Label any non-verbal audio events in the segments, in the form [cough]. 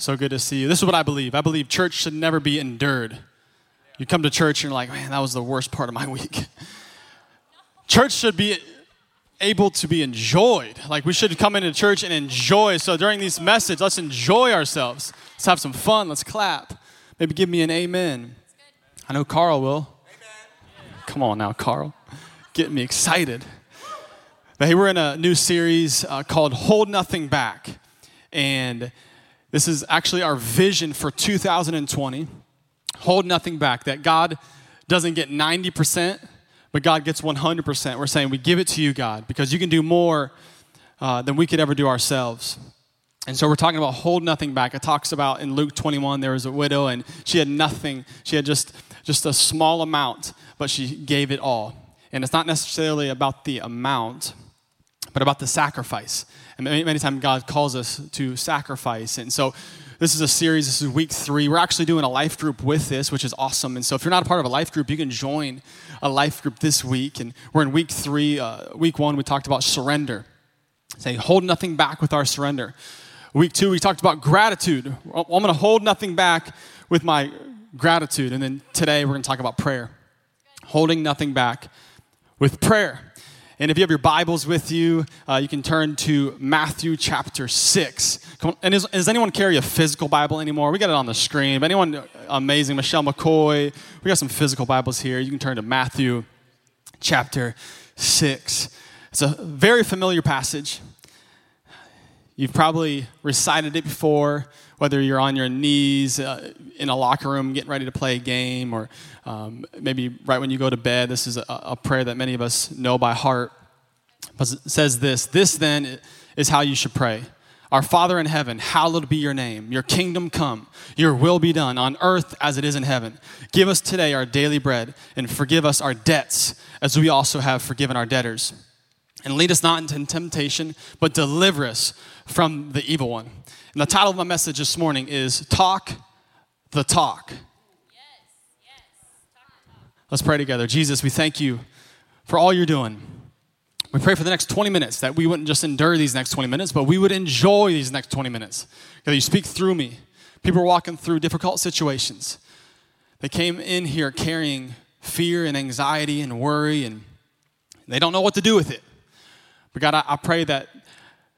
So good to see you. This is what I believe. I believe church should never be endured. You come to church and you're like, man, that was the worst part of my [laughs] week. church should be able to be enjoyed. Like we should come into church and enjoy. So during these messages, let's enjoy ourselves. Let's have some fun. Let's clap. Maybe give me an amen. I know Carl will. Come on now, Carl. Get me excited. But hey, we're in a new series uh, called Hold Nothing Back. And this is actually our vision for 2020. Hold nothing back, that God doesn't get 90%, but God gets 100%. We're saying we give it to you, God, because you can do more uh, than we could ever do ourselves. And so we're talking about hold nothing back. It talks about in Luke 21, there was a widow and she had nothing. She had just, just a small amount, but she gave it all. And it's not necessarily about the amount, but about the sacrifice. And many, many times God calls us to sacrifice. And so this is a series, this is week three. We're actually doing a life group with this, which is awesome. And so if you're not a part of a life group, you can join a life group this week. And we're in week three. Uh, week one, we talked about surrender. Say, hold nothing back with our surrender. Week two, we talked about gratitude. I'm going to hold nothing back with my gratitude. And then today, we're going to talk about prayer. Holding nothing back with prayer. And if you have your Bibles with you, uh, you can turn to Matthew chapter 6. On, and is, does anyone carry a physical Bible anymore? We got it on the screen. Anyone amazing, Michelle McCoy, we got some physical Bibles here. You can turn to Matthew chapter 6. It's a very familiar passage. You've probably recited it before, whether you're on your knees uh, in a locker room getting ready to play a game, or um, maybe right when you go to bed. This is a, a prayer that many of us know by heart. But it says this This then is how you should pray. Our Father in heaven, hallowed be your name. Your kingdom come. Your will be done on earth as it is in heaven. Give us today our daily bread and forgive us our debts as we also have forgiven our debtors. And lead us not into temptation, but deliver us from the evil one. And the title of my message this morning is Talk the Talk. Let's pray together. Jesus, we thank you for all you're doing. We pray for the next 20 minutes that we wouldn't just endure these next 20 minutes, but we would enjoy these next 20 minutes. That you speak through me. People are walking through difficult situations. They came in here carrying fear and anxiety and worry, and they don't know what to do with it. But God, I, I pray that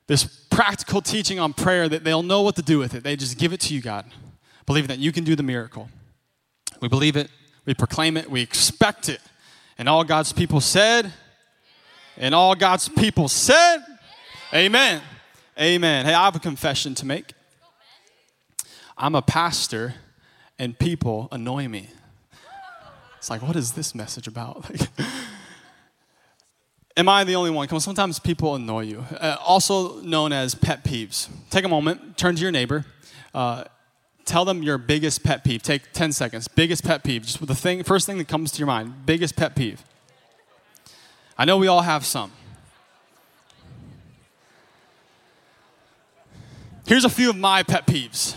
this practical teaching on prayer, that they'll know what to do with it. They just give it to you, God, believing that you can do the miracle. We believe it, we proclaim it, we expect it. And all God's people said, and all God's people said, Amen. Amen. Hey, I have a confession to make. I'm a pastor, and people annoy me. It's like, what is this message about? [laughs] Am I the only one? On, sometimes people annoy you. Uh, also known as pet peeves. Take a moment, turn to your neighbor, uh, tell them your biggest pet peeve. Take 10 seconds. Biggest pet peeve. Just the thing, first thing that comes to your mind. Biggest pet peeve. I know we all have some. Here's a few of my pet peeves.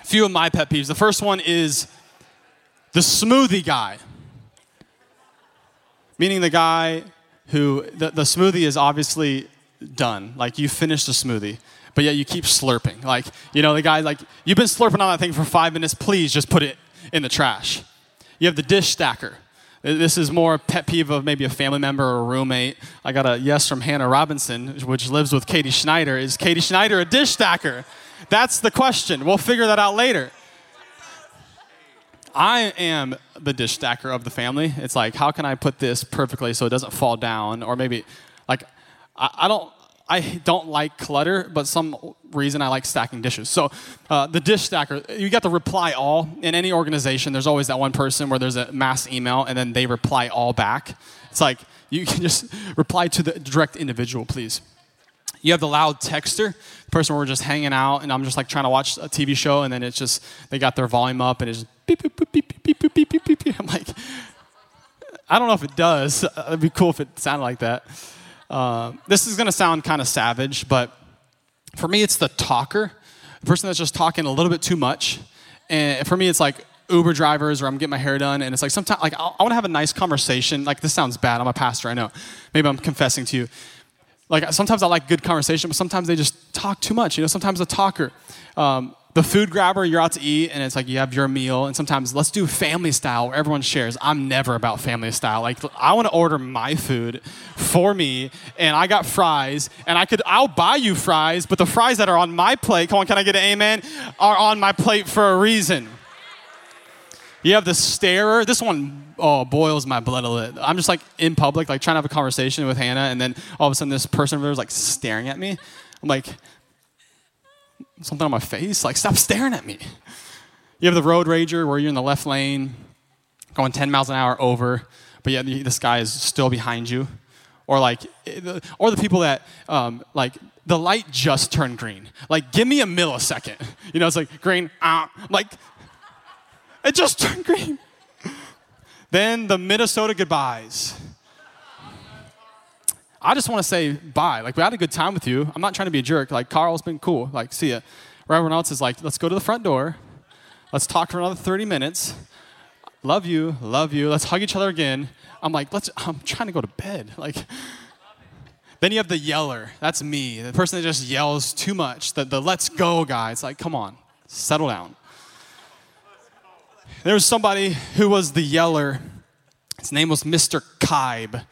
A few of my pet peeves. The first one is the smoothie guy, meaning the guy who the, the smoothie is obviously done. Like you finished the smoothie, but yet you keep slurping. Like, you know, the guy, like, you've been slurping on that thing for five minutes, please just put it in the trash. You have the dish stacker. This is more a pet peeve of maybe a family member or a roommate. I got a yes from Hannah Robinson, which lives with Katie Schneider. Is Katie Schneider a dish stacker? That's the question. We'll figure that out later. I am the dish stacker of the family. It's like, how can I put this perfectly so it doesn't fall down? Or maybe, like, I, I don't. I don't like clutter, but some reason I like stacking dishes. So, uh, the dish stacker, you got to reply all. In any organization, there's always that one person where there's a mass email and then they reply all back. It's like, you [laughs] can just reply to the direct individual, please. You have the loud texter, the person where we're just hanging out and I'm just like trying to watch a TV show and then it's just, they got their volume up and it's beep, beep, beep, beep, beep, beep, beep, beep, beep, beep. [laughs] I'm like, I don't know if it does. [laughs] It'd be cool if it sounded like that. Uh, this is going to sound kind of savage, but for me, it's the talker, the person that's just talking a little bit too much. And for me, it's like Uber drivers or I'm getting my hair done, and it's like sometimes like I want to have a nice conversation. Like this sounds bad. I'm a pastor, I know. Maybe I'm confessing to you. Like sometimes I like good conversation, but sometimes they just talk too much. You know, sometimes a talker. Um, the food grabber, you're out to eat, and it's like you have your meal, and sometimes let's do family style where everyone shares. I'm never about family style. Like I want to order my food for me, and I got fries, and I could I'll buy you fries, but the fries that are on my plate, come on, can I get an amen? Are on my plate for a reason. You have the starer. This one oh, boils my blood a little. I'm just like in public, like trying to have a conversation with Hannah, and then all of a sudden this person over there is like staring at me. I'm like, something on my face? Like, stop staring at me. You have the road rager where you're in the left lane, going 10 miles an hour over, but yet this guy is still behind you. Or like, or the people that um, like the light just turned green. Like, give me a millisecond. You know, it's like green. Ah, like, it just turned green. Then the Minnesota goodbyes. I just want to say bye. Like, we had a good time with you. I'm not trying to be a jerk. Like, Carl's been cool. Like, see ya. Everyone else is like, let's go to the front door. Let's talk for another 30 minutes. Love you, love you. Let's hug each other again. I'm like, let's, I'm trying to go to bed. Like, then you have the yeller. That's me, the person that just yells too much. The, the let's go guy. It's like, come on, settle down. There was somebody who was the yeller. His name was Mr. Kibe.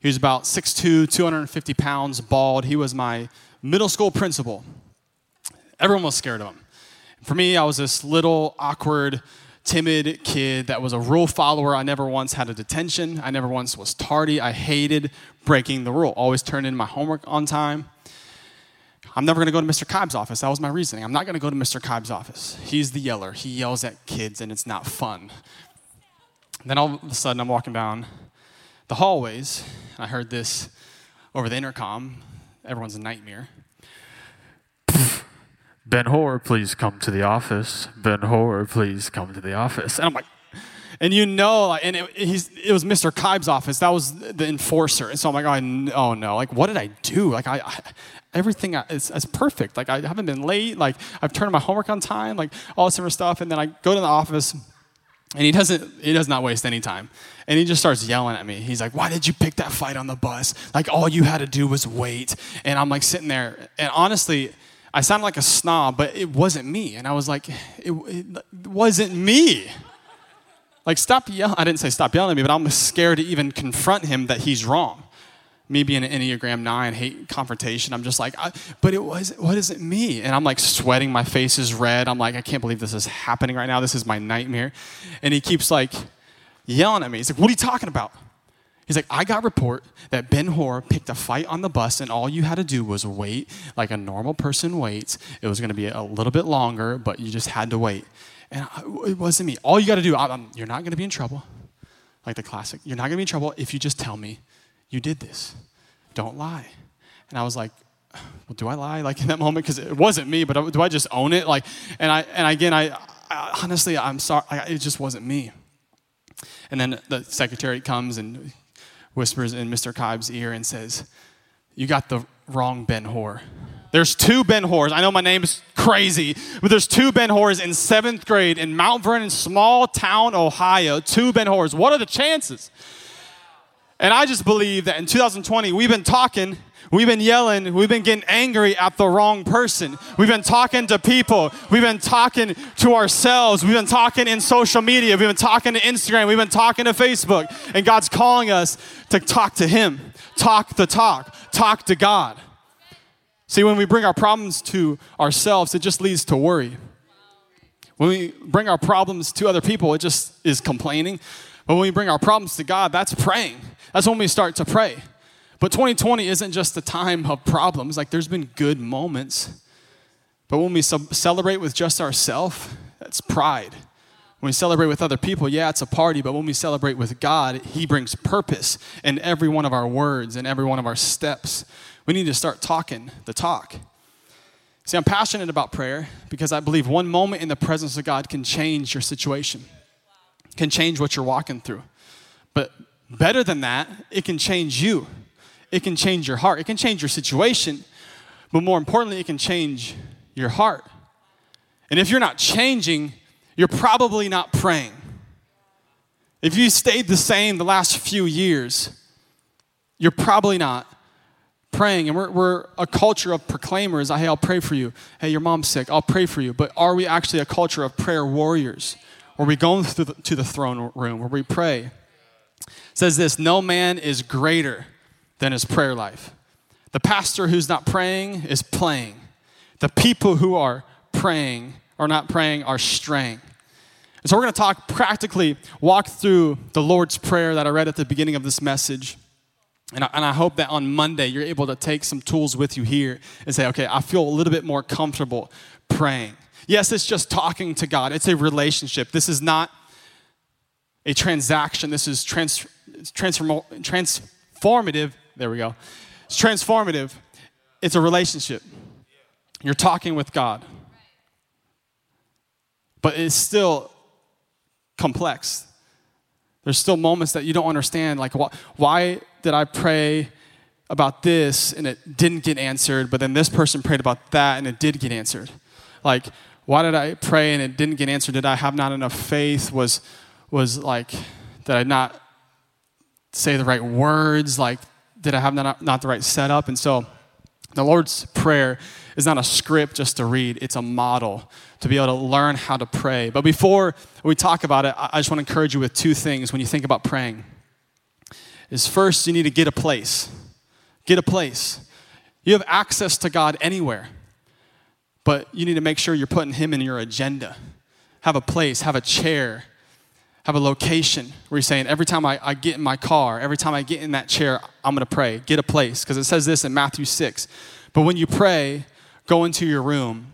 He was about 6'2, 250 pounds, bald. He was my middle school principal. Everyone was scared of him. For me, I was this little, awkward, timid kid that was a rule follower. I never once had a detention. I never once was tardy. I hated breaking the rule. Always turned in my homework on time. I'm never going to go to Mr. Kibe's office. That was my reasoning. I'm not going to go to Mr. Kibe's office. He's the yeller. He yells at kids, and it's not fun. Then all of a sudden, I'm walking down the hallways, I heard this over the intercom. Everyone's a nightmare. Ben Hoar, please come to the office. Ben Hoar, please come to the office. And I'm like, and you know, and it, it was Mr. Kibe's office. That was the enforcer. And so I'm like, oh, oh no, like what did I do? Like I, I everything is, is, perfect. Like I haven't been late. Like I've turned my homework on time. Like all this of stuff. And then I go to the office and he doesn't, he does not waste any time. And he just starts yelling at me. He's like, Why did you pick that fight on the bus? Like, all you had to do was wait. And I'm like sitting there. And honestly, I sounded like a snob, but it wasn't me. And I was like, It, it wasn't me. Like, stop yelling. I didn't say stop yelling at me, but I'm scared to even confront him that he's wrong me being an Enneagram 9, hate confrontation. I'm just like, but it was, what is it me? And I'm like sweating, my face is red. I'm like, I can't believe this is happening right now. This is my nightmare. And he keeps like yelling at me. He's like, what are you talking about? He's like, I got report that Ben Hoar picked a fight on the bus, and all you had to do was wait like a normal person waits. It was going to be a little bit longer, but you just had to wait. And it wasn't me. All you got to do, I'm, you're not going to be in trouble. Like the classic, you're not going to be in trouble if you just tell me you did this. Don't lie. And I was like, well, do I lie? Like in that moment, because it wasn't me, but do I just own it? Like, and I, and again, I, I honestly, I'm sorry, I, it just wasn't me. And then the secretary comes and whispers in Mr. Kibe's ear and says, You got the wrong Ben Hoar. There's two Ben Hoars. I know my name is crazy, but there's two Ben Hoars in seventh grade in Mount Vernon, small town, Ohio. Two Ben Hoars. What are the chances? And I just believe that in 2020, we've been talking, we've been yelling, we've been getting angry at the wrong person. We've been talking to people, we've been talking to ourselves, we've been talking in social media, we've been talking to Instagram, we've been talking to Facebook. And God's calling us to talk to Him, talk the talk, talk to God. See, when we bring our problems to ourselves, it just leads to worry. When we bring our problems to other people, it just is complaining. But when we bring our problems to God, that's praying. That's when we start to pray. But 2020 isn't just a time of problems. Like there's been good moments. But when we celebrate with just ourselves, that's pride. When we celebrate with other people, yeah, it's a party, but when we celebrate with God, He brings purpose in every one of our words and every one of our steps. We need to start talking the talk. See, I'm passionate about prayer because I believe one moment in the presence of God can change your situation, can change what you're walking through. But better than that, it can change you. It can change your heart. It can change your situation, but more importantly, it can change your heart. And if you're not changing, you're probably not praying. If you stayed the same the last few years, you're probably not praying. And we're, we're a culture of proclaimers. Hey, I'll pray for you. Hey, your mom's sick. I'll pray for you. But are we actually a culture of prayer warriors? Where we go to the, to the throne room, where we pray? Says this No man is greater than his prayer life. The pastor who's not praying is playing. The people who are praying or not praying are straying. And so we're going to talk practically, walk through the Lord's Prayer that I read at the beginning of this message. And I, and I, hope that on Monday you're able to take some tools with you here and say, okay, I feel a little bit more comfortable praying. Yes, it's just talking to God, it's a relationship. This is not a transaction, this is trans, transform, transformative. There we go. It's transformative, it's a relationship. You're talking with God. But it's still complex. There's still moments that you don't understand. Like, wh- why did I pray about this and it didn't get answered, but then this person prayed about that and it did get answered? Like, why did I pray and it didn't get answered? Did I have not enough faith? Was, was like, did I not say the right words? Like, did I have not, not the right setup? And so, the Lord's Prayer is not a script just to read, it's a model to be able to learn how to pray. But before we talk about it, I just want to encourage you with two things when you think about praying. Is first, you need to get a place. Get a place. You have access to God anywhere, but you need to make sure you're putting Him in your agenda. Have a place, have a chair, have a location where you're saying, every time I, I get in my car, every time I get in that chair, I'm going to pray. Get a place. Because it says this in Matthew 6. But when you pray, go into your room,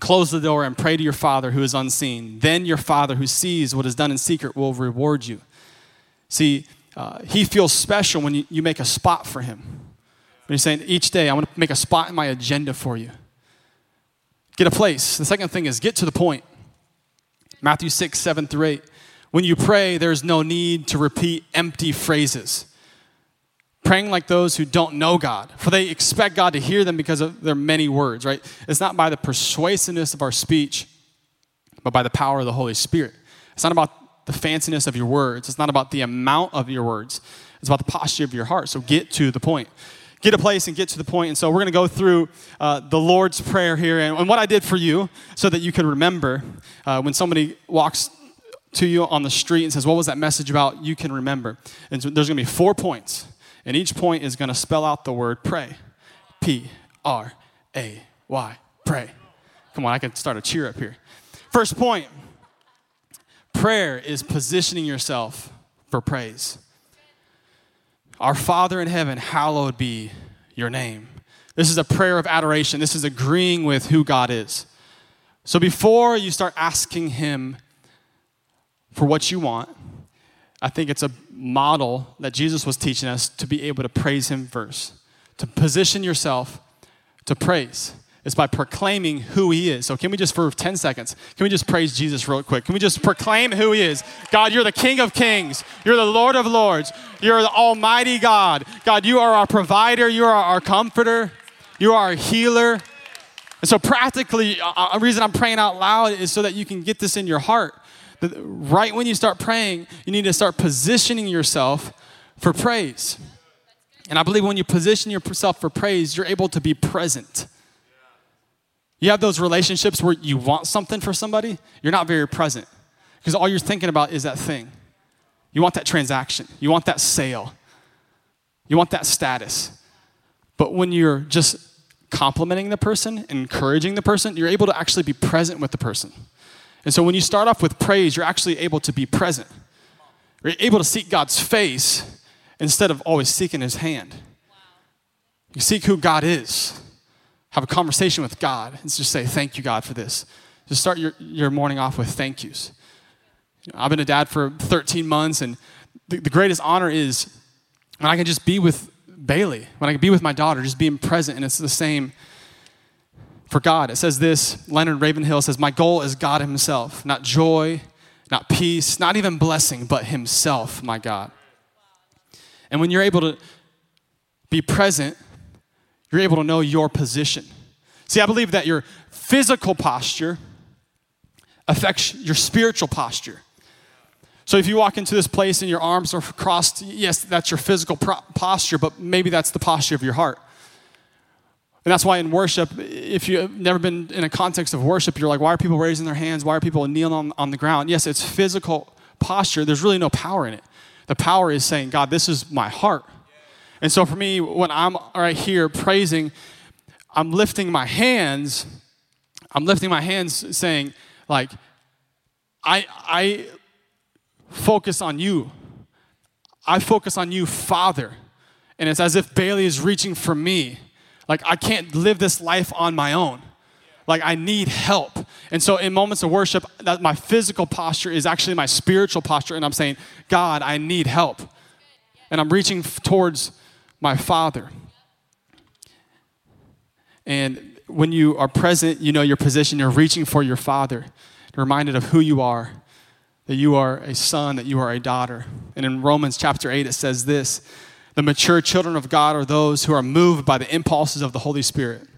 close the door, and pray to your Father who is unseen. Then your Father who sees what is done in secret will reward you. See, uh, He feels special when you, you make a spot for Him. When you're saying, each day, I want to make a spot in my agenda for you. Get a place. The second thing is get to the point. Matthew 6, 7 through 8. When you pray, there's no need to repeat empty phrases. Praying like those who don't know God, for they expect God to hear them because of their many words, right? It's not by the persuasiveness of our speech, but by the power of the Holy Spirit. It's not about the fanciness of your words, it's not about the amount of your words, it's about the posture of your heart. So get to the point get a place and get to the point. And so we're going to go through uh, the Lord's Prayer here and, and, what I did for you so that you could remember uh, when somebody walks to you on the street and says, What was that message about? You can remember. And so there's going to be four points. And each point is going to spell out the word pray. P R A Y. Pray. Come on, I can start a cheer up here. First point prayer is positioning yourself for praise. Our Father in heaven, hallowed be your name. This is a prayer of adoration. This is agreeing with who God is. So before you start asking Him for what you want. I think it's a model that Jesus was teaching us to be able to praise Him first, to position yourself to praise. It's by proclaiming who He is. So, can we just, for 10 seconds, can we just praise Jesus real quick? Can we just proclaim who He is? God, you're the King of Kings. You're the Lord of Lords. You're the Almighty God. God, you are our provider. You are our comforter. You are our healer. And so, practically, a reason I'm praying out loud is so that you can get this in your heart right when you start praying, you need to start positioning yourself for praise. And I believe when you position yourself for praise, you're able to be present. You have those relationships where you want something for somebody, you're not very present because all you're thinking about is that thing. You want that transaction, you want that sale, you want that status. But when you're just complimenting the person, encouraging the person, you're able to actually be present with the person. And so when you start off with praise, you're actually able to be present. You're able to seek God's face instead of always seeking his hand. You seek who God is. Have a conversation with God and just say, Thank you, God, for this. Just start your, your morning off with thank yous. I've been a dad for 13 months, and the, the greatest honor is when I can just be with Bailey, when I can be with my daughter, just being present, and it's the same for God. It says this Leonard Ravenhill says, My goal is God Himself, not joy, not peace, not even blessing, but Himself, my God. And when you're able to be present, you're able to know your position. See, I believe that your physical posture affects your spiritual posture. So if you walk into this place and your arms are crossed, yes, that's your physical pro- posture, but maybe that's the posture of your heart. And that's why in worship, if you've never been in a context of worship, you're like, why are people raising their hands? Why are people kneeling on, on the ground? Yes, it's physical posture. There's really no power in it. The power is saying, God, this is my heart. And so for me, when I'm right here praising, I'm lifting my hands. I'm lifting my hands saying, like, I, I focus on you. I focus on you, Father. And it's as if Bailey is reaching for me like, I can't live this life on my own. Like, I need help. And so, in moments of worship, that my physical posture is actually my spiritual posture. And I'm saying, God, I need help. And I'm reaching towards my Father. And when you are present, you know your position, you're reaching for your Father. Reminded of who you are, that you are a son, that you are a daughter. And in Romans chapter 8, it says this the mature children of God are those who are moved by the impulses of the Holy Spirit.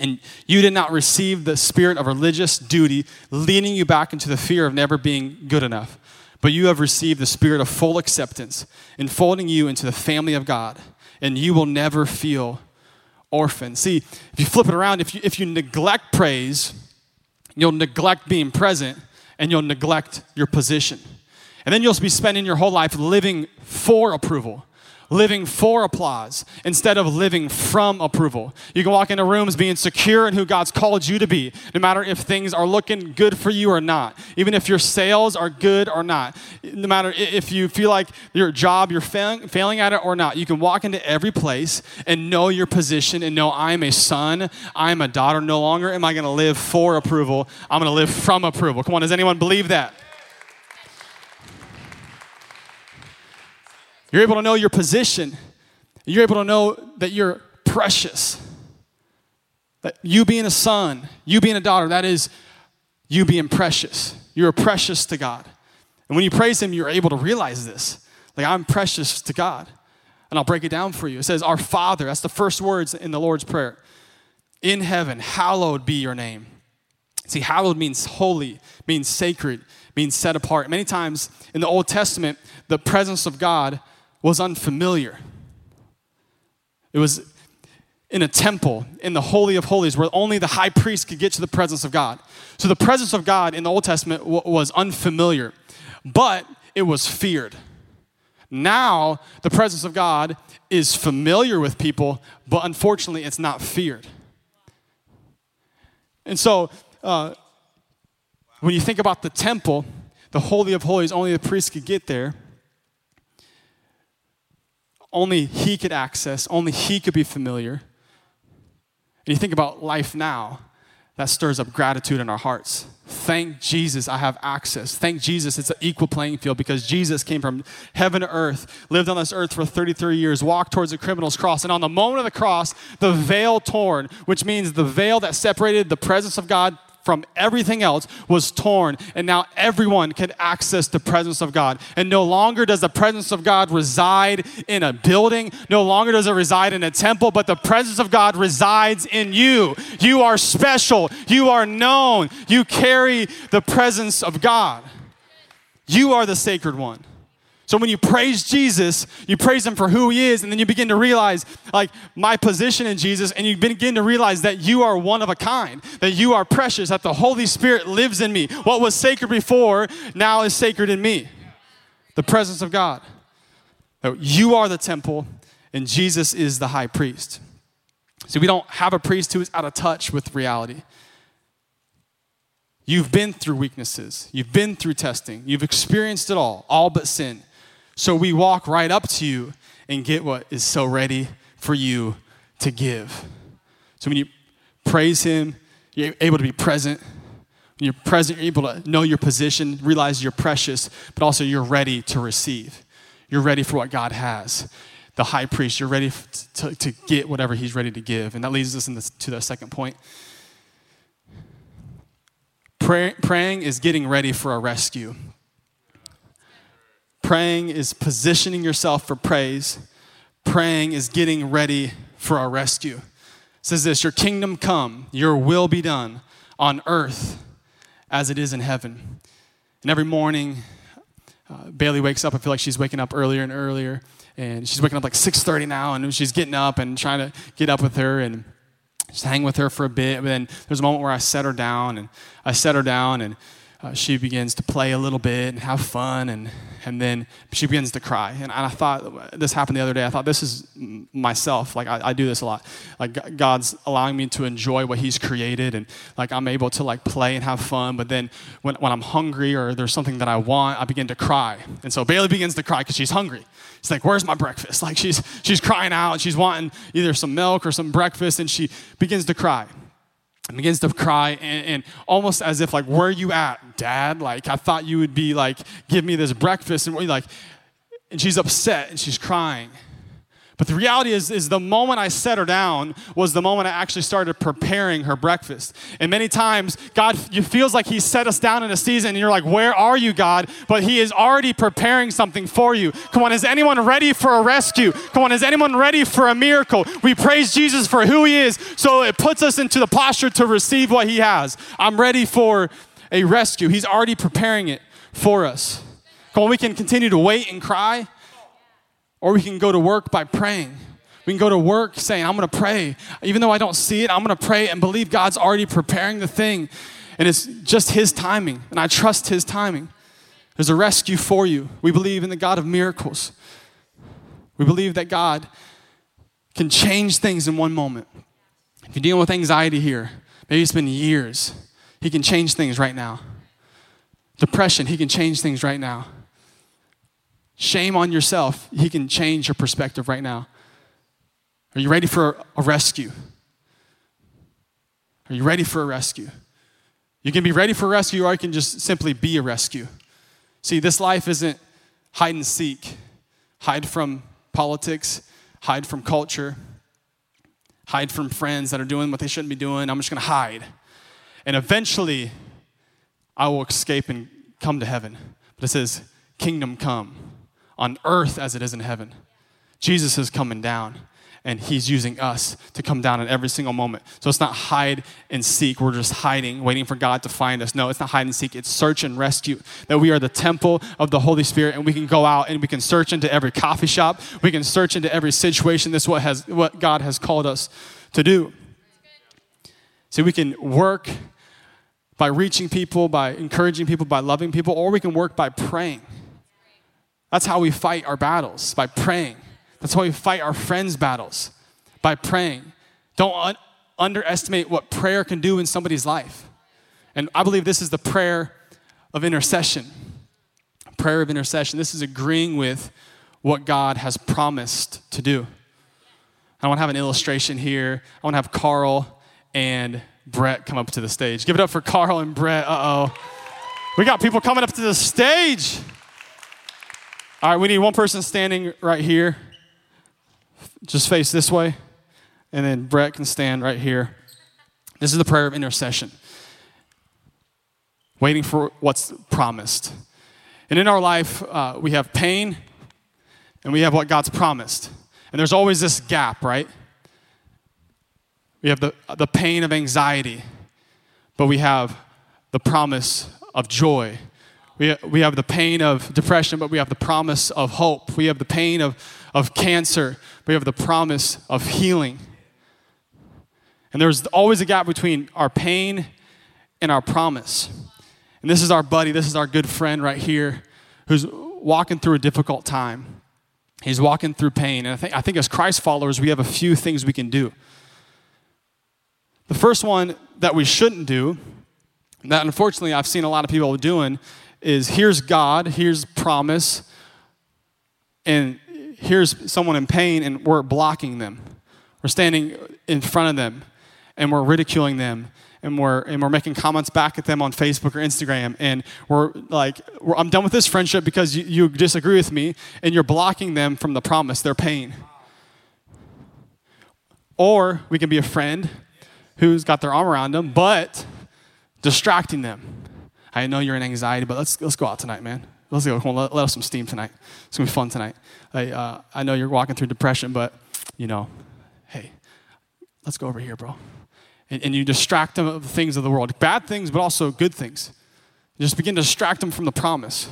And you did not receive the spirit of religious duty, leading you back into the fear of never being good enough. But you have received the spirit of full acceptance, enfolding you into the family of God, and you will never feel orphan. See, if you flip it around, if you, if you neglect praise, you'll neglect being present, and you'll neglect your position. And then you'll be spending your whole life living for approval living for applause instead of living from approval. You can walk into rooms being secure in who God's called you to be, no matter if things are looking good for you or not, even if your sales are good or not, no matter if you feel like your job, you're failing, failing at it or not. You can walk into every place and know your position and know I'm a son, I'm a daughter. No longer am I going to live for approval, I'm going to live from approval. Come on, does anyone believe that? You're able to know your position. You're able to know that you're precious. That you being a son, you being a daughter, that is you being precious. You're precious to God. And when you praise Him, you're able to realize this. Like, I'm precious to God. And I'll break it down for you. It says, Our Father, that's the first words in the Lord's Prayer. In heaven, hallowed be your name. See, hallowed means holy, means sacred, means set apart. Many times in the Old Testament, the presence of God was unfamiliar. It was in a temple, in the Holy of Holies, where only the high priest could get to the presence of God. So the presence of God in the Old Testament w- was unfamiliar, but it was feared. Now, the presence of God is familiar with people, but unfortunately, it's not feared. And so, uh, when you think about the temple, the Holy of Holies, only the priest could get there only He could access, only He could be familiar. And you think about life now, that stirs up gratitude in our hearts. Thank Jesus, I have access. Thank Jesus, it's an equal playing field because Jesus came from heaven to earth, lived on this earth for 33 years, walked towards the criminal's cross. And on the moment of the cross, the veil torn, which means the veil that separated the presence of God from everything else was torn, and now everyone can access the presence of God. And no longer does the presence of God reside in a building, no longer does it reside in a temple, but the presence of God resides in you. You are special, you are known, you carry the presence of God. You are the sacred one. So when you praise Jesus, you praise him for who he is, and then you begin to realize, like, my position in Jesus, and you begin to realize that you are one of a kind, that you are precious, that the Holy Spirit lives in me. What was sacred before now is sacred in me. The presence of God. You are the temple, and Jesus is the high priest. See, we don't have a priest who is out of touch with reality. You've been through weaknesses. You've been through testing. You've experienced it all, all but sin. So we walk right up to you and get what is so ready for you to give. So when you praise Him, you're able to be present. When you're present, you're able to know your position, realize you're precious, but also you're ready to receive. You're ready for what God has. The high priest, you're ready to, to get whatever he's ready to give. And that leads us the, to the second point. Pray, praying is getting ready for a rescue. Praying is positioning yourself for praise. Praying is getting ready for our rescue. It says this Your kingdom come, your will be done on earth as it is in heaven. And every morning, uh, Bailey wakes up. I feel like she's waking up earlier and earlier. And she's waking up like 6.30 now, and she's getting up and trying to get up with her. And just hang with her for a bit. But then there's a moment where I set her down, and I set her down, and uh, she begins to play a little bit and have fun, and, and then she begins to cry. And I thought, this happened the other day, I thought, this is myself. Like, I, I do this a lot. Like, God's allowing me to enjoy what He's created, and like, I'm able to like play and have fun. But then when, when I'm hungry or there's something that I want, I begin to cry. And so Bailey begins to cry because she's hungry. She's like, where's my breakfast? Like, she's, she's crying out, she's wanting either some milk or some breakfast, and she begins to cry and begins to cry and, and, almost as if like where are you at dad? Like i thought you would be like give me this breakfast. And we like and she's upset and she's crying but the reality is, is the moment I set her down was the moment I actually started preparing her breakfast. And many times, God it feels like He set us down in a season, and you're like, Where are you, God? But He is already preparing something for you. Come on, is anyone ready for a rescue? Come on, is anyone ready for a miracle? We praise Jesus for who He is, so it puts us into the posture to receive what He has. I'm ready for a rescue. He's already preparing it for us. Come on, we can continue to wait and cry or we can go to work by praying. We can go to work saying, I'm going to pray. Even though I don't see it, I'm going to pray and believe God's already preparing the thing. And it's just His timing. And I trust His timing. There's a rescue for you. We believe in the God of miracles. We believe that God can change things in one moment. If you're dealing with anxiety here, maybe it's been years, He can change things right now. Depression, He can change things right now. Shame on yourself. He can change your perspective right now. Are you ready for a rescue? Are you ready for a rescue? You can be ready for a rescue, or you can just simply be a rescue. See, this life isn't hide and seek, hide from politics, hide from culture, hide from friends that are doing what they shouldn't be doing. I'm just going to hide. And eventually, I will escape and come to heaven. But it says, Kingdom come on earth as it is in heaven. Jesus is coming down and he's using us to come down in every single moment. So it's not hide and seek. We're just hiding, waiting for God to find us. No, it's not hide and seek. It's search and rescue. That we are the temple of the Holy Spirit and we can go out and we can search into every coffee shop. We can search into every situation. This is what, has, what God has called us to do. So we can work by reaching people, by encouraging people, by loving people, or we can work by praying. That's how we fight our battles, by praying. That's how we fight our friends' battles, by praying. Don't un- underestimate what prayer can do in somebody's life. And I believe this is the prayer of intercession. Prayer of intercession. This is agreeing with what God has promised to do. I want to have an illustration here. I want to have Carl and Brett come up to the stage. Give it up for Carl and Brett. Uh oh. We got people coming up to the stage. All right, we need one person standing right here. Just face this way. And then Brett can stand right here. This is the prayer of intercession, waiting for what's promised. And in our life, uh, we have pain and we have what God's promised. And there's always this gap, right? We have the, the pain of anxiety, but we have the promise of joy we, we have the pain of depression, but we have the promise of hope. We have the pain of, of cancer. But we have the promise of healing. And there's always a gap between our pain and our promise. And this is our buddy, this is our good friend right here who's walking through a difficult time. He's walking through pain. And I think, I think as Christ followers, we have a few things we can do. The first one that we shouldn't do, that unfortunately I've seen a lot of people doing, is here's God, here's promise, and here's someone in pain, and we're blocking them. We're standing in front of them, and we're ridiculing them, and we're and we're making comments back at them on Facebook or Instagram, and we're like, we're, I'm done with this friendship because you, you disagree with me, and you're blocking them from the promise, their pain. Or we can be a friend who's got their arm around them, but distracting them. I know you're in anxiety, but let's let's go out tonight, man. Let's go. Come on, let, let us some steam tonight. It's gonna be fun tonight. I, uh, I know you're walking through depression, but you know, hey, let's go over here, bro. And, and you distract them of the things of the world, bad things, but also good things. You just begin to distract them from the promise.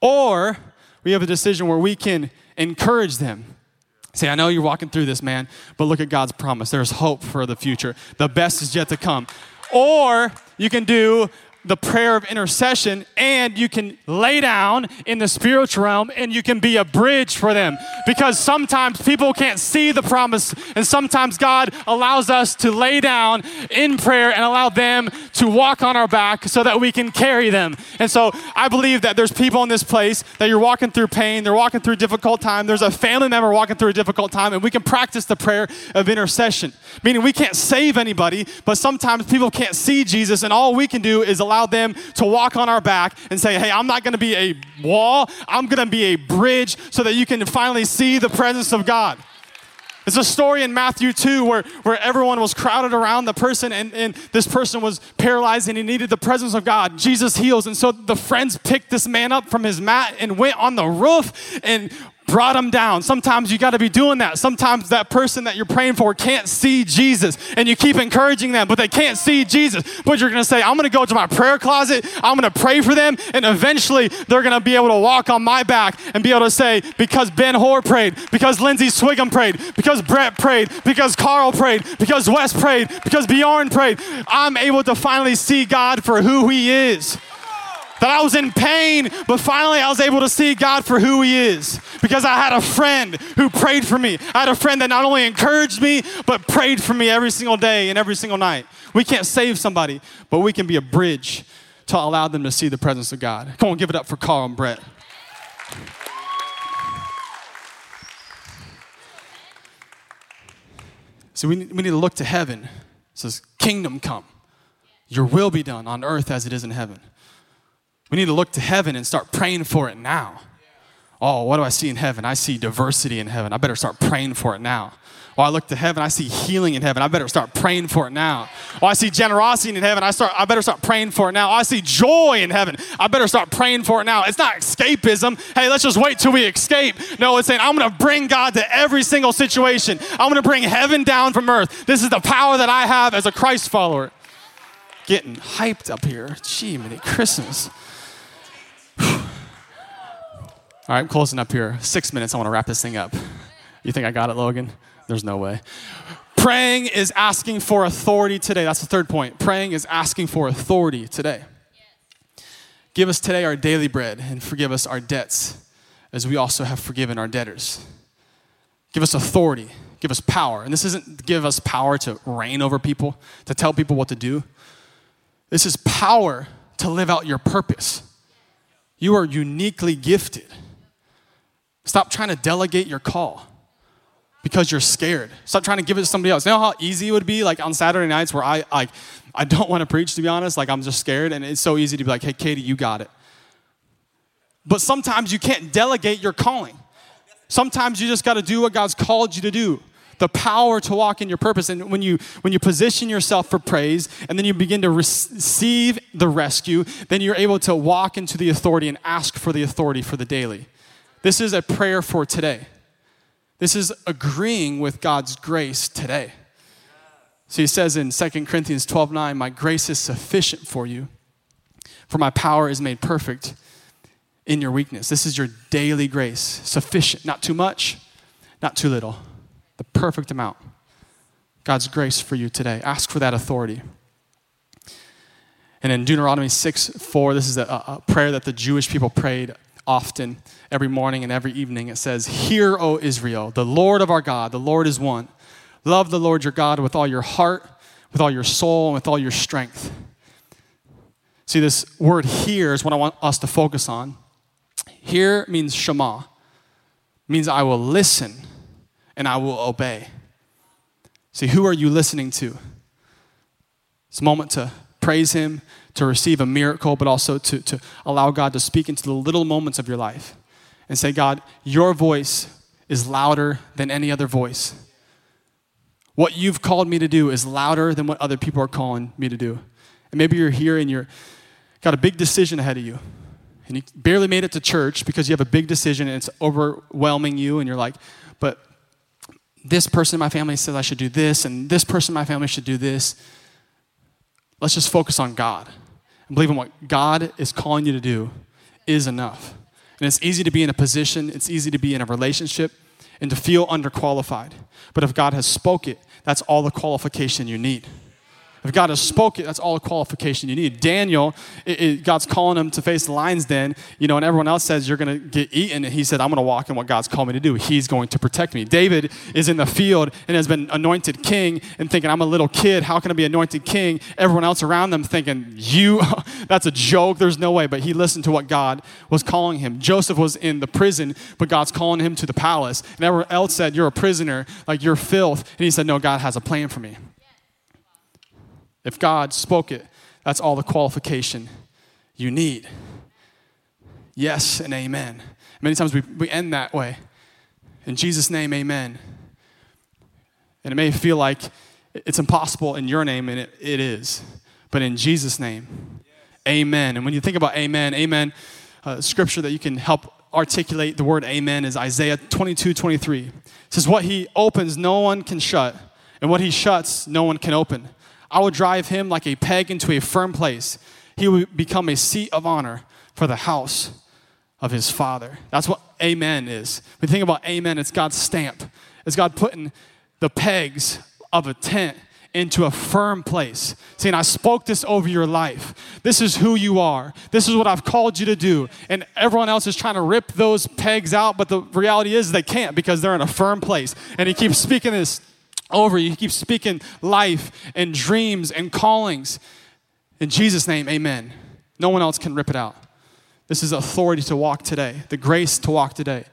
Or we have a decision where we can encourage them. Say, I know you're walking through this, man, but look at God's promise. There's hope for the future. The best is yet to come. Or you can do the prayer of intercession and you can lay down in the spiritual realm and you can be a bridge for them because sometimes people can't see the promise and sometimes God allows us to lay down in prayer and allow them to walk on our back so that we can carry them. And so I believe that there's people in this place that you're walking through pain, they're walking through a difficult time, there's a family member walking through a difficult time and we can practice the prayer of intercession. Meaning we can't save anybody, but sometimes people can't see Jesus and all we can do is allow them to walk on our back and say, hey, I'm not going to be a wall, I'm going to be a bridge so that you can finally see the presence of God. It's a story in Matthew 2 where, where everyone was crowded around the person, and, and this person was paralyzed and he needed the presence of God. Jesus heals. And so the friends picked this man up from his mat and went on the roof and brought them down. Sometimes you got to be doing that. Sometimes that person that you're praying for can't see Jesus and you keep encouraging them, but they can't see Jesus. But you're going to say, I'm going to go to my prayer closet, I'm going to pray for them, and eventually they're going to be able to walk on my back and be able to say, because Ben Hoar prayed, because Lindsay Swigum prayed, because Brett prayed, because Carl prayed, because Wes prayed, because Bjorn prayed, I'm able to finally see God for who He is that I was in pain, but finally I was able to see God for who He is because I had a friend who prayed for me. I had a friend that not only encouraged me, but prayed for me every single day and every single night. We can't save somebody, but we can be a bridge to allow them to see the presence of God. Come on, give it up for Carl and Brett. So we, we need to look to heaven. It says, Kingdom come. Your will be done on earth as it is in heaven. We need to look to heaven and start praying for it now. Oh, what do I see in heaven? I see diversity in heaven. I better start praying for it now. Oh, I look to heaven, I see healing in heaven. I better start praying for it now. Oh, I see generosity in heaven. I start I better start praying for it now. Oh, I see joy in heaven. I better start praying for it now. It's not escapism. Hey, let's just wait till we escape. No, it's saying I'm going to bring God to every single situation. I'm going to bring heaven down from earth. This is the power that I have as a Christ follower. Getting hyped up here. Gee, many Christmas. [sighs] All right, I'm closing up here. Six minutes, I want to wrap this thing up. You think I got it, Logan? There's no way. Praying is asking for authority today. That's the third point. Praying is asking for authority today. Give us today our daily bread and forgive us our debts as we also have forgiven our debtors. Give us authority, give us power. And this isn't give us power to reign over people, to tell people what to do. This is power to live out your purpose. You are uniquely gifted. Stop trying to delegate your call because you're scared. Stop trying to give it to somebody else. You know how easy it would be, like on Saturday nights where I like I don't want to preach to be honest, like I'm just scared, and it's so easy to be like, hey Katie, you got it. But sometimes you can't delegate your calling. Sometimes you just got to do what God's called you to do the power to walk in your purpose. And when you when you position yourself for praise and then you begin to receive the rescue, then you're able to walk into the authority and ask for the authority for the daily. This is a prayer for today. This is agreeing with God's grace today. So he says in 2 Corinthians 12 9, My grace is sufficient for you, for my power is made perfect in your weakness. This is your daily grace, sufficient, not too much, not too little perfect amount. God's grace for you today. Ask for that authority. And in Deuteronomy 6 4, this is a, a, prayer that the Jewish people prayed often, every morning and every evening. It says, Hear, O Israel, the Lord of our God, the Lord is one. Love the Lord your God with all your heart, with all your soul, and with all your strength. See, this word here is what I want us to focus on. Hear means Shema, means I will listen and I will obey. See, who are you listening to? It's a moment to praise Him, to receive a miracle, but also to, to allow God to speak into the little moments of your life and say, God, your voice is louder than any other voice. What you've called me to do is louder than what other people are calling me to do. And maybe you're here and you're got a big decision ahead of you. And you barely made it to church because you have a big decision and it's overwhelming you and you're like, but this person in my family says I should do this and this person in my family should do this. Let's just focus on God and believe in what God is calling you to do is enough. And it's easy to be in a position, it's easy to be in a relationship and to feel underqualified. But if God has spoke it, that's all the qualification you need. If God has spoken, that's all the qualification you need. Daniel, it, it, God's calling him to face the lion's den, you know, and everyone else says you're going to get eaten. And he said, I'm going to walk in what God's called me to do. He's going to protect me. David is in the field and has been anointed king and thinking, I'm a little kid. How can I be anointed king? Everyone else around them thinking, you, [laughs] that's a joke. There's no way. But he listened to what God was calling him. Joseph was in the prison, but God's calling him to the palace. And everyone else said, You're a prisoner, like you're filth. And he said, No, God has a plan for me. If God spoke it, that's all the qualification you need. Yes and amen. Many times we, we end that way. In Jesus' name, amen. And it may feel like it's impossible in your name, and it, it is. But in Jesus' name, amen. And when you think about amen, amen, uh, scripture that you can help articulate the word amen is Isaiah 22 23. It says, What he opens, no one can shut, and what he shuts, no one can open. I will drive him like a peg into a firm place. He will become a seat of honor for the house of his father. That's what amen is. When you think about amen, it's God's stamp. It's God putting the pegs of a tent into a firm place, saying, I spoke this over your life. This is who you are. This is what I've called you to do. And everyone else is trying to rip those pegs out, but the reality is they can't because they're in a firm place. And he keeps speaking this over you. He keeps speaking life and dreams and callings. In Jesus' name, amen. No one else can rip it out. This is authority to walk today, the grace to walk today,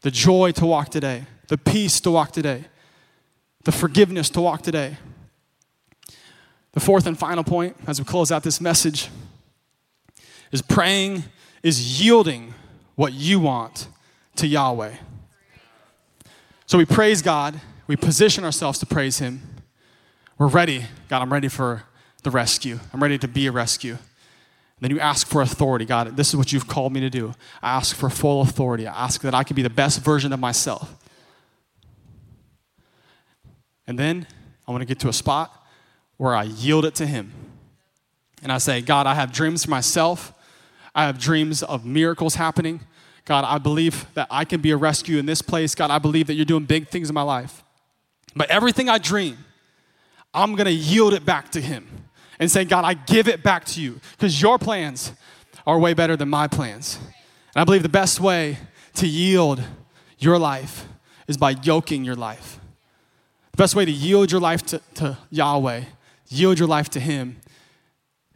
the joy to walk today, the peace to walk today, the forgiveness to walk today. The fourth and final point as we close out this message is praying is yielding what you want to Yahweh. So we praise God we position ourselves to praise Him. We're ready. God, I'm ready for the rescue. I'm ready to be a rescue. Then you ask for authority. God, this is what you've called me to do. I ask for full authority. I ask that I can be the best version of myself. And then I want to get to a spot where I yield it to Him. And I say, God, I have dreams for myself. I have dreams of miracles happening. God, I believe that I can be a rescue in this place. God, I believe that you're doing big things in my life. But everything I dream, I'm going to yield it back to Him and say, God, I give it back to you because your plans are way better than my plans. And I believe the best way to yield your life is by yoking your life. The best way to yield your life to, to Yahweh, yield your life to Him,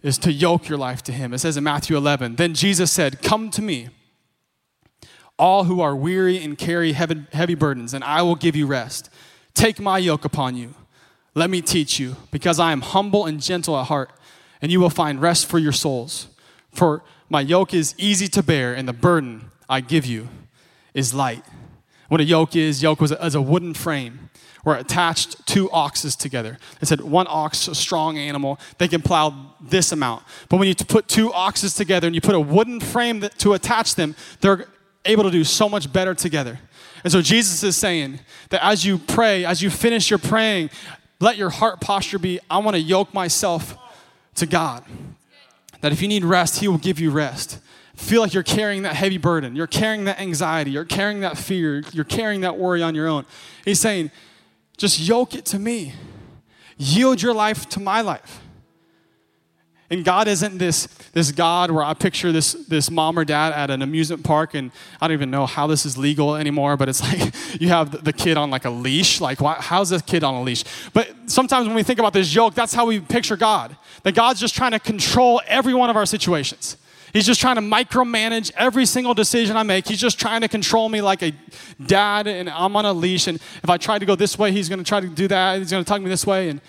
is to yoke your life to Him. It says in Matthew 11, Then Jesus said, Come to me, all who are weary and carry heavy, heavy burdens, and I will give you rest. Take my yoke upon you. Let me teach you, because I am humble and gentle at heart, and you will find rest for your souls. For my yoke is easy to bear, and the burden I give you is light. What a yoke is, yoke was a, a wooden frame where attached two oxes together. They said one ox, a strong animal, they can plow this amount. But when you put two oxes together and you put a wooden frame to attach them, they're able to do so much better together. And so Jesus is saying that as you pray, as you finish your praying, let your heart posture be I want to yoke myself to God. That if you need rest, He will give you rest. Feel like you're carrying that heavy burden, you're carrying that anxiety, you're carrying that fear, you're carrying that worry on your own. He's saying, just yoke it to me. Yield your life to my life. And God isn't this, this God where I picture this, this mom or dad at an amusement park, and I don't even know how this is legal anymore, but it's [laughs] like you have the kid on like a leash. Like, why, how's this kid on a leash? But sometimes when we think about this yoke, that's how we picture God. That God's just trying to control every one of our situations. He's just trying to micromanage every single decision I make. He's just trying to control me like a dad, and I'm on a leash. And if I try to go this way, he's going to try to do that. He's going to tug me this way. And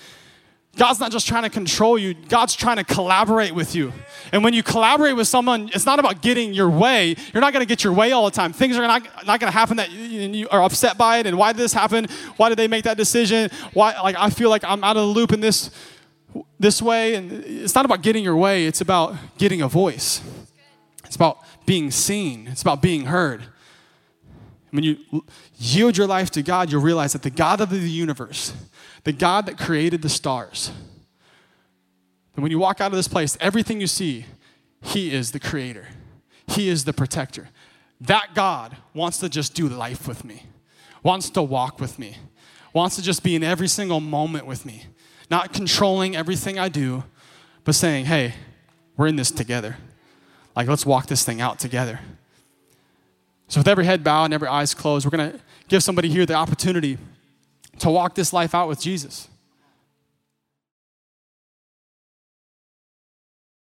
God's not just trying to control you, God's trying to collaborate with you. And when you collaborate with someone, it's not about getting your way. You're not going to get your way all the time. Things are not, not going to happen that you, you, are upset by it. And why did this happen? Why did they make that decision? Why, like, I feel like I'm out of the loop in this, this way. And it's not about getting your way, it's about getting a voice. It's about being seen, it's about being heard. When you yield your life to God, you'll realize that the God of the universe, the God that created the stars, and when you walk out of this place, everything you see, He is the creator, He is the protector. That God wants to just do life with me, wants to walk with me, wants to just be in every single moment with me, not controlling everything I do, but saying, hey, we're in this together. Like, let's walk this thing out together. So, with every head bowed and every eyes closed, we're going to give somebody here the opportunity to walk this life out with Jesus.